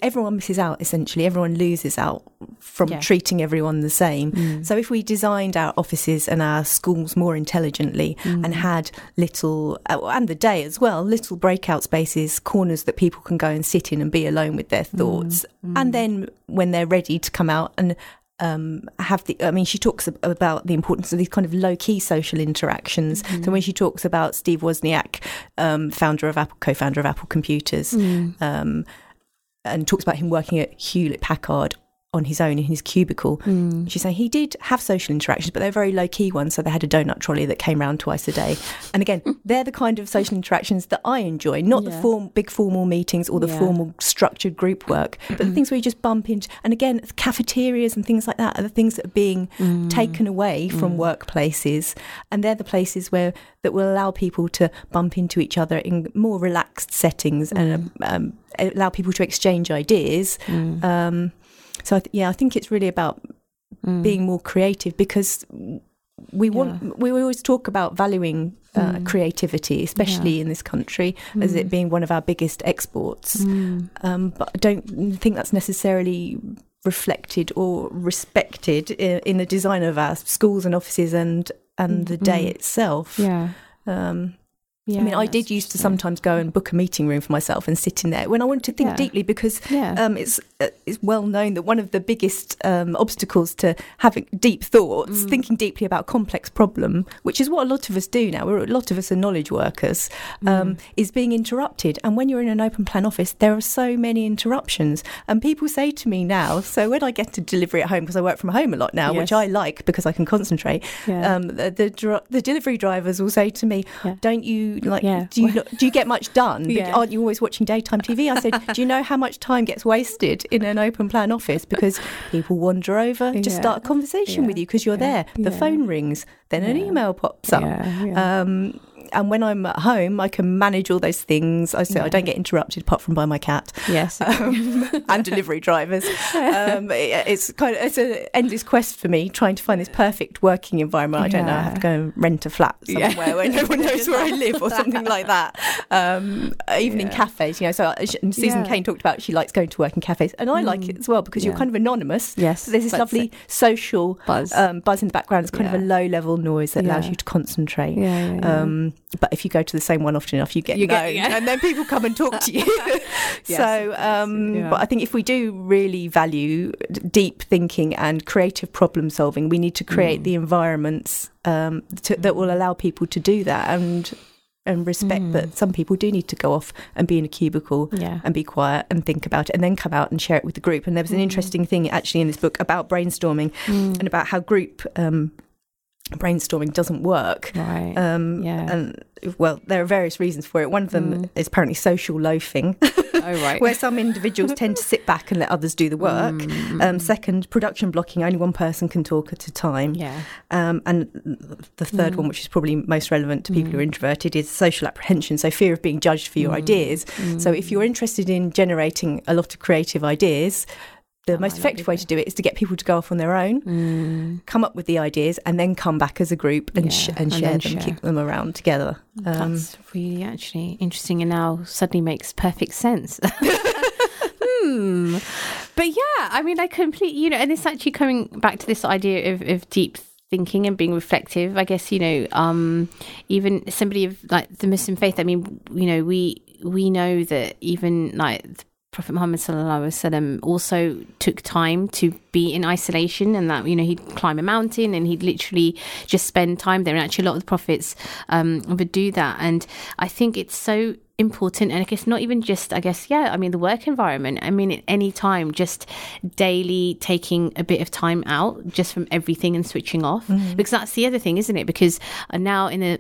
everyone misses out essentially everyone loses out from yeah. treating everyone the same mm. so if we designed our offices and our schools more intelligently mm. and had little uh, and the day as well little breakout spaces corners that people can go and sit in and be alone with their mm. thoughts mm. and then when they're ready to come out and um, have the. I mean, she talks about the importance of these kind of low key social interactions. Mm. So when she talks about Steve Wozniak, um, founder of Apple, co-founder of Apple Computers, mm. um, and talks about him working at Hewlett Packard on his own in his cubicle. Mm. She's saying he did have social interactions, but they're very low key ones. So they had a donut trolley that came around twice a day. And again, they're the kind of social interactions that I enjoy, not yeah. the form, big formal meetings or the yeah. formal structured group work, but the things where you just bump into. And again, cafeterias and things like that are the things that are being mm. taken away from mm. workplaces, and they're the places where that will allow people to bump into each other in more relaxed settings and mm. um, allow people to exchange ideas. Mm. Um, so I th- yeah, I think it's really about mm. being more creative because we want yeah. we always talk about valuing uh, mm. creativity, especially yeah. in this country, mm. as it mm. being one of our biggest exports. Mm. Um, but I don't think that's necessarily reflected or respected in, in, the design of our schools and offices and and the day mm. itself. Yeah. Um, I mean, I did used to sometimes go and book a meeting room for myself and sit in there when I wanted to think Yeah. deeply because Yeah. um, it's uh, it's well known that one of the biggest um, obstacles to having deep thoughts, Mm. thinking deeply about complex problem, which is what a lot of us do now. We're, a lot of us are knowledge workers, Mm. um, is being interrupted. And when you're in an open plan office, there are so many interruptions. And people say to me now, so when I get a delivery at home because I work from home a lot now, which I like because I can concentrate. Yeah. Um, the the, the delivery drivers will say to me, Yeah. "Don't you like? Yeah. Do you not, do you get much done? Yeah. Aren't you always watching daytime TV?" I said, "Do you know how much time gets wasted in an open plan office because people wander over, just Yeah. start a conversation with you because you're there. The phone rings, then an email pops up." Um, and when I'm at home, I can manage all those things. I say I don't get interrupted apart from by my cat yes. um, and delivery drivers. Um, it- it's kind of it's an endless quest for me trying to find this perfect working environment. I don't know. I have to go and rent a flat Yeah. somewhere where no one knows where I live or something like that. Um, even in cafes, you know. So uh, Susan Yeah. Mm. Cain talked about she likes going to work in cafes, and I like it as well because you're kind of anonymous. Yes, So there's this lovely social Buzz. um, buzz in the background. It's kind of a low level noise that allows you to concentrate. Yeah, yeah, yeah. Um, but if you go to the same one often enough, you get You known, get- yeah. and then people come and talk to you. Yes, so, um, yeah. but I think if we do really value deep thinking and creative problem solving, we need to create Mm. the environments um, to, that will allow people to do that and and respect Mm. that some people do need to go off and be in a cubicle yeah. and be quiet and think about it and then come out and share it with the group. And there was an Mm. interesting thing actually in this book about brainstorming and about how group um, brainstorming doesn't work. Right. Um, Yeah. And well, there are various reasons for it. One of them Mm. is apparently social loafing, oh, right. where some individuals tend to sit back and let others do the work. Mm, Um, second, production blocking, only one person can talk at a time. yeah. Um, and the third Mm. one, which is probably most relevant to people who are Mm. introverted, is social apprehension. So, fear of being judged for your Mm. ideas. So, if you're interested in generating a lot of creative ideas, the That most effective way to do it is to get people to go off on their own, Mm. come up with the ideas, and then come back as a group and, sh- and and share them, share. keep them around together. Um, That's really actually interesting and now suddenly makes perfect sense. hmm. But yeah, I mean, I completely, you know, and it's actually coming back to this idea of, of deep thinking and being reflective. I guess, you know, um, even somebody of like the Muslim faith, I mean, you know, we, we know that even like the Prophet Muhammad sallallahu alaihi wasallam also took time to be in isolation, and that you know he'd climb a mountain and he'd literally just spend time there. And actually, a lot of the prophets um, would do that. And I think it's so important. And I guess not even just, I guess, yeah. I mean, the work environment. I mean, at any time, just daily taking a bit of time out just from everything and switching off, because that's the other thing, isn't it? Because now in a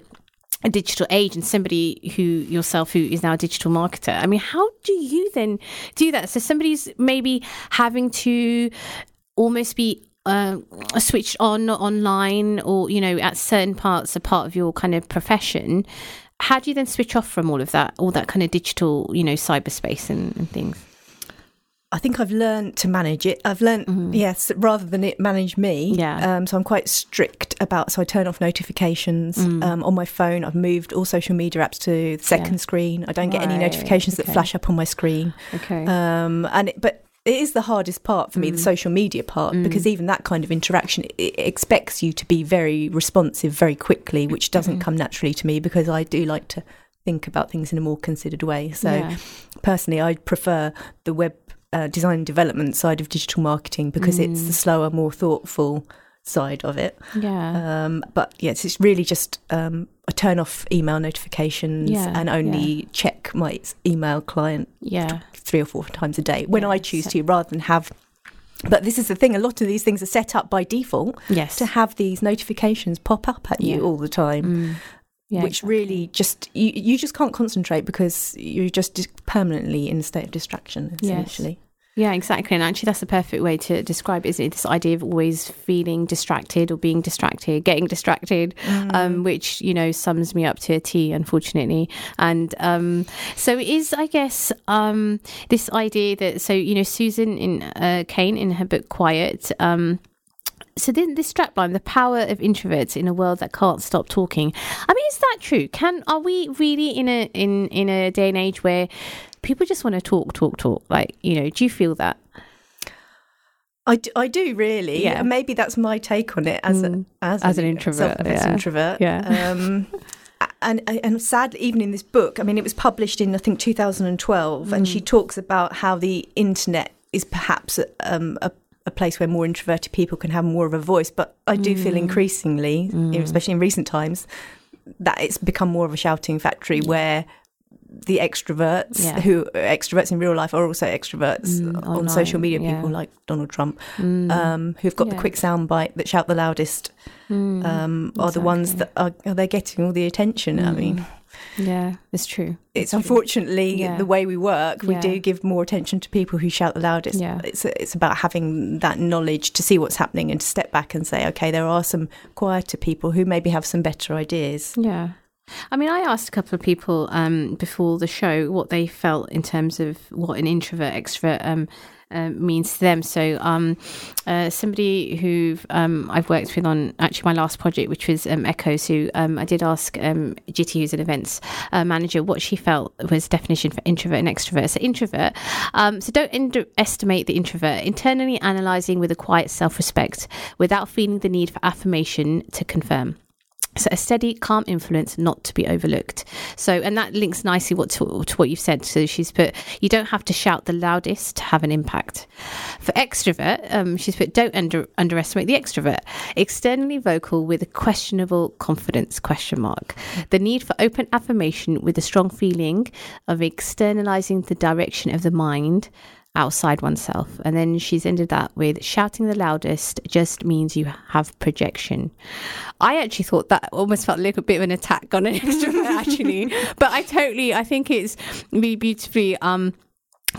a digital age and somebody who yourself who is now a digital marketer i mean how do you then do that so somebody's maybe having to almost be uh, switched on online or you know at certain parts a part of your kind of profession how do you then switch off from all of that all that kind of digital you know cyberspace and, and things I think I've learned to manage it. I've learned, yes, rather than it manage me. Mm-hmm. Yeah. Um, so I'm quite strict about. So I turn off notifications Mm. um, on my phone. I've moved all social media apps to the second Yeah. screen. I don't get any Right, notifications that flash up on my screen. okay Um, and it, but it is the hardest part for me, the Mm. social media part, because even that kind of interaction expects you to be very responsive very quickly, which doesn't Mm-hmm. come naturally to me because I do like to think about things in a more considered way. So Yeah. personally, I prefer the web uh, design and development side of digital marketing because it's Mm. the slower, more thoughtful side of it. yeah Um, but yes, it's really just um, I turn off email notifications Yeah, and only check my email client yeah three or four times a day when Yeah, I choose so- to, rather than have. But this is the thing: a lot of these things are set up by default yes to have these notifications pop up at you Yeah. all the time, Mm. Yeah, which exactly. really just you you just can't concentrate because you're just dis- permanently in a state of distraction. Yes. Yeah, exactly. And actually, that's the perfect way to describe it, isn't it? This idea of always feeling distracted or being distracted, getting distracted, um, which, you know, sums me up to a T, unfortunately. And um, so it is, I guess, um, this idea that, so, you know, Susan in uh, Cain in her book Quiet, um, so then this strapline, the power of introverts in a world that can't stop talking. I mean, is that true? Can are we really in a in in a day and age where people just want to talk, talk, talk? Like, you know, do you feel that? I do, I do really. Yeah. And maybe that's my take on it as Mm. a, as, As an a introvert, yeah. introvert. Yeah. Um, and and sadly, even in this book, I mean, it was published in I think 2012, mm. and she talks about how the internet is perhaps um, a a place where more introverted people can have more of a voice. But I do mm. feel increasingly, mm. especially in recent times, that it's become more of a shouting factory where the extroverts yeah. who extroverts in real life are also extroverts mm, on social media yeah. people like donald trump mm. um, who've got yeah. the quick soundbite that shout the loudest mm, um, are the ones that are, are they getting all the attention i mean mm. Yeah, it's true. It's, it's unfortunately true. Yeah. the way we work. We do give more attention to people who shout the loudest. Yeah. It's it's about having that knowledge to see what's happening and to step back and say, okay, there are some quieter people who maybe have some better ideas. Yeah. I mean, I asked a couple of people um, before the show what they felt in terms of what an introvert extrovert um, uh, means to them. So, um, uh, somebody who um, I've worked with on actually my last project, which was um, Echoes, who I did ask um, Jitty, who's an events uh, manager, what she felt was definition for introvert and extrovert. So, introvert. So, don't underestimate the introvert. Internally analysing with a quiet self respect without feeling the need for affirmation to confirm. So a steady, calm influence, not to be overlooked. So, and that links nicely what to, to, what you've said. So she's put, you don't have to shout the loudest to have an impact. For extrovert, um, she's put, don't under, underestimate the extrovert. Externally vocal with a questionable confidence? Question mark. The need for open affirmation with a strong feeling of externalizing the direction of the mind outside oneself. And then she's ended that with shouting the loudest just means you have projection. I actually thought that almost felt like a bit of an attack on an extrovert, actually. but I totally, I think it's really beautifully. Um,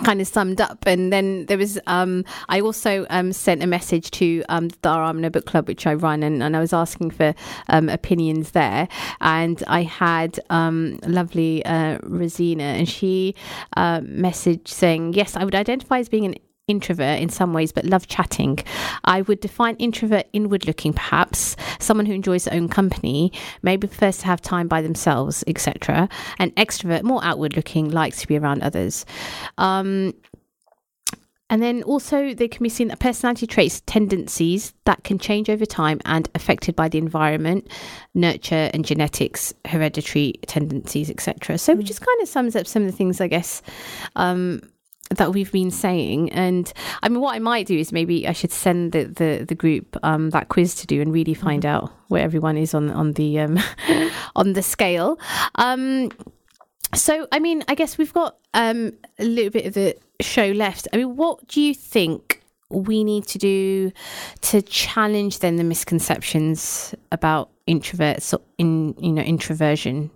kind of summed up. And then there was um i also um sent a message to um the Aramna book club which i run and, and i was asking for um opinions there. And i had um lovely uh rosina and she uh messaged saying yes i would identify as being an introvert in some ways, but love chatting. I would define introvert inward looking, perhaps someone who enjoys their own company, maybe prefers to have time by themselves, etc. And extrovert, more outward looking, likes to be around others. Um, and then also, they can be seen that personality traits, tendencies that can change over time and affected by the environment, nurture, and genetics, hereditary tendencies, etc. So, which mm. just kind of sums up some of the things, I guess, um, that we've been saying. And I mean, what I might do is maybe I should send the the, the group um, that quiz to do and really find mm-hmm. out where everyone is on on the um, on the scale. Um, so, I mean, I guess we've got um, a little bit of the show left. I mean, what do you think we need to do to challenge then the misconceptions about introverts or in you know introversion?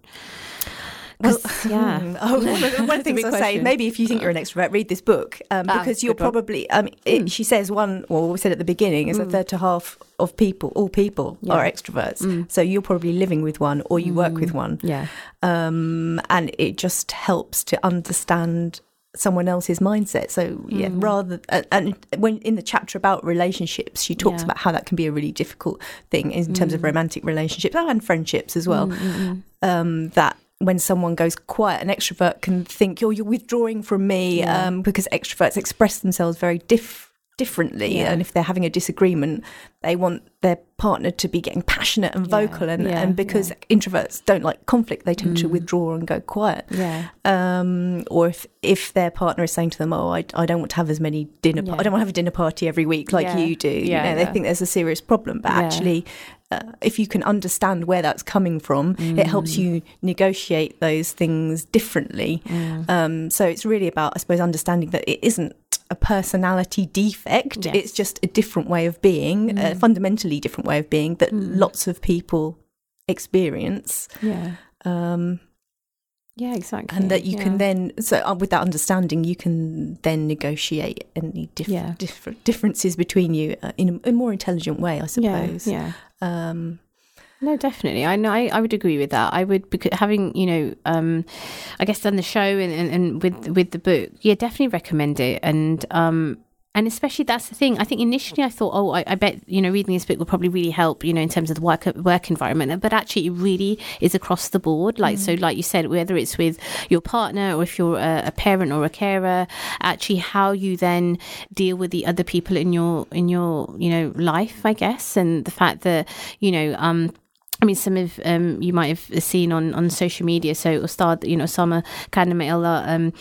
Well, yeah. oh, one of the things I say, maybe if you think you're an extrovert, read this book um, ah, because you're probably. I mean, it, mm. she says one. Well, we said at the beginning is mm. a third to half of people, all people, yeah. are extroverts. Mm. So you're probably living with one, or you work with mm. one. Yeah. Um, and it just helps to understand someone else's mindset. So yeah, mm. rather and when in the chapter about relationships, she talks yeah. about how that can be a really difficult thing in terms mm. of romantic relationships and friendships as well. Mm, um, that when someone goes quiet, an extrovert can think, "Oh, you're withdrawing from me," yeah. um, because extroverts express themselves very diff- differently, yeah. and if they're having a disagreement, they want their partner to be getting passionate and vocal, yeah. and and because introverts don't like conflict, they tend mm. to withdraw and go quiet. Yeah. Um, or if if their partner is saying to them, "Oh, I, I don't want to have as many dinner, I don't want to have a dinner party every week like you do," you know, they think there's a serious problem, but actually uh, if you can understand where that's coming from, mm. it helps mm. you negotiate those things differently. Mm. Um, so it's really about, I suppose, understanding that it isn't a personality defect. Yes. It's just a different way of being, mm. a fundamentally different way of being that mm. lots of people experience. Yeah. Um, yeah, exactly. And that you yeah. can then, so uh, with that understanding, you can then negotiate any diff- yeah. different differences between you uh, in a, a, more intelligent way, I suppose. Yeah. yeah. Um, no, definitely. I know. I, I would agree with that. I would because having you know, um, I guess done the show and, and, and with with the book, yeah, definitely recommend it. And um, and especially that's the thing. I think initially I thought, oh, I, I, bet you know reading this book will probably really help, you know, in terms of the work work environment. But actually, it really is across the board. Like mm. so, like you said, whether it's with your partner or if you're a, a, parent or a carer, actually how you then deal with the other people in your in your you know life, I guess, and the fact that you know. um I mean, some of um, you might have seen on, on social media. So it Ustad, you know, Osama Allah um,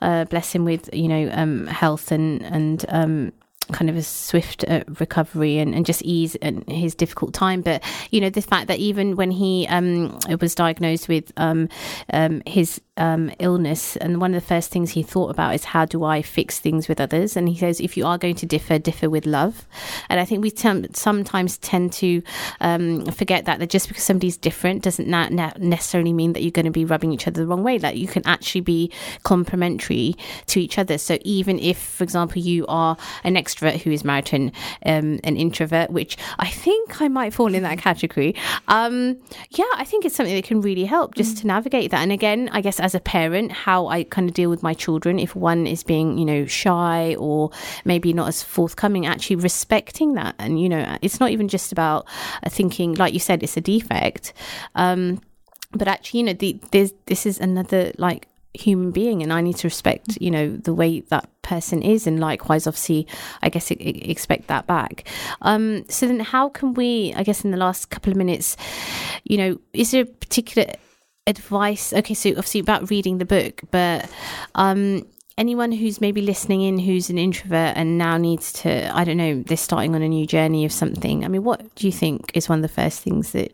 uh, bless him with you know um, health and and um, kind of a swift uh, recovery and, and just ease in his difficult time. But you know, the fact that even when he um, was diagnosed with um, um, his um, illness, and one of the first things he thought about is how do I fix things with others? And he says, if you are going to differ, differ with love. And I think we t- sometimes tend to um, forget that that just because somebody's different doesn't na- na- necessarily mean that you're going to be rubbing each other the wrong way. Like you can actually be complementary to each other. So even if, for example, you are an extrovert who is married to an, um, an introvert, which I think I might fall in that category. Um, yeah, I think it's something that can really help just mm. to navigate that. And again, I guess as a parent, how I kind of deal with my children if one is being, you know, shy or maybe not as forthcoming, actually respecting that. And, you know, it's not even just about uh, thinking, like you said, it's a defect. Um, but actually, you know, the, this is another like human being and I need to respect, you know, the way that person is. And likewise, obviously, I guess expect that back. Um, so then how can we, I guess in the last couple of minutes, you know, is there a particular advice? Okay, so obviously about reading the book, but um, anyone who's maybe listening in who's an introvert and now needs to, I don't know, they're starting on a new journey of something. I mean, what do you think is one of the first things that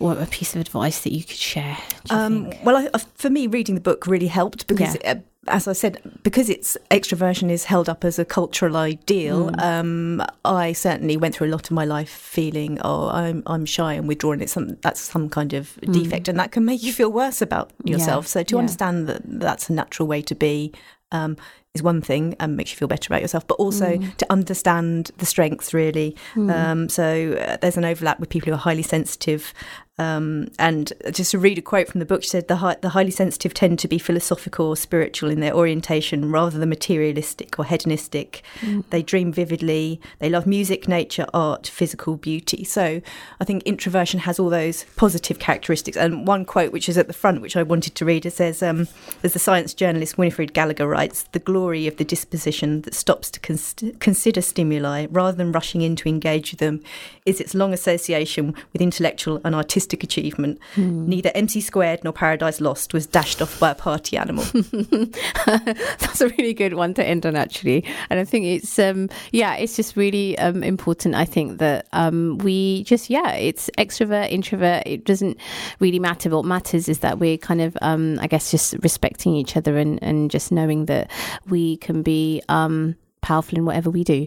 or a piece of advice that you could share? Um, well, I, for me, reading the book really helped because yeah. Uh, as I said, because it's extroversion is held up as a cultural ideal, mm. um, I certainly went through a lot of my life feeling, oh, I'm I'm shy and withdrawn. It's some that's some kind of mm. defect, and that can make you feel worse about yourself. Yeah. So to yeah. understand that that's a natural way to be. Um, is one thing and makes you feel better about yourself, but also mm. to understand the strengths really. Mm. Um, so uh, there's an overlap with people who are highly sensitive um, and just to read a quote from the book, she said the, high, the highly sensitive tend to be philosophical or spiritual in their orientation rather than materialistic or hedonistic. Mm. They dream vividly. They love music, nature, art, physical beauty. So I think introversion has all those positive characteristics. And one quote, which is at the front, which I wanted to read, it says, um, as the science journalist Winifred Gallagher writes, the glory of the disposition that stops to cons- consider stimuli rather than rushing in to engage with them is its long association with intellectual and artistic artistic achievement. Hmm. Neither MC Squared nor Paradise Lost was dashed off by a party animal. That's a really good one to end on, actually. And I think it's, um, yeah, it's just really um, important. I think that um, we just, yeah, it's extrovert, introvert. It doesn't really matter. What matters is that we're kind of, um, I guess, just respecting each other and, and just knowing that we can be um, powerful in whatever we do.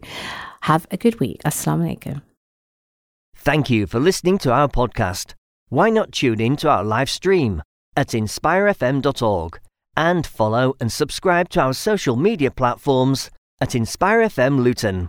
Have a good week. Assalamu alaikum. Thank you for listening to our podcast why not tune in to our live stream at inspirefm.org and follow and subscribe to our social media platforms at InspireFM Luton.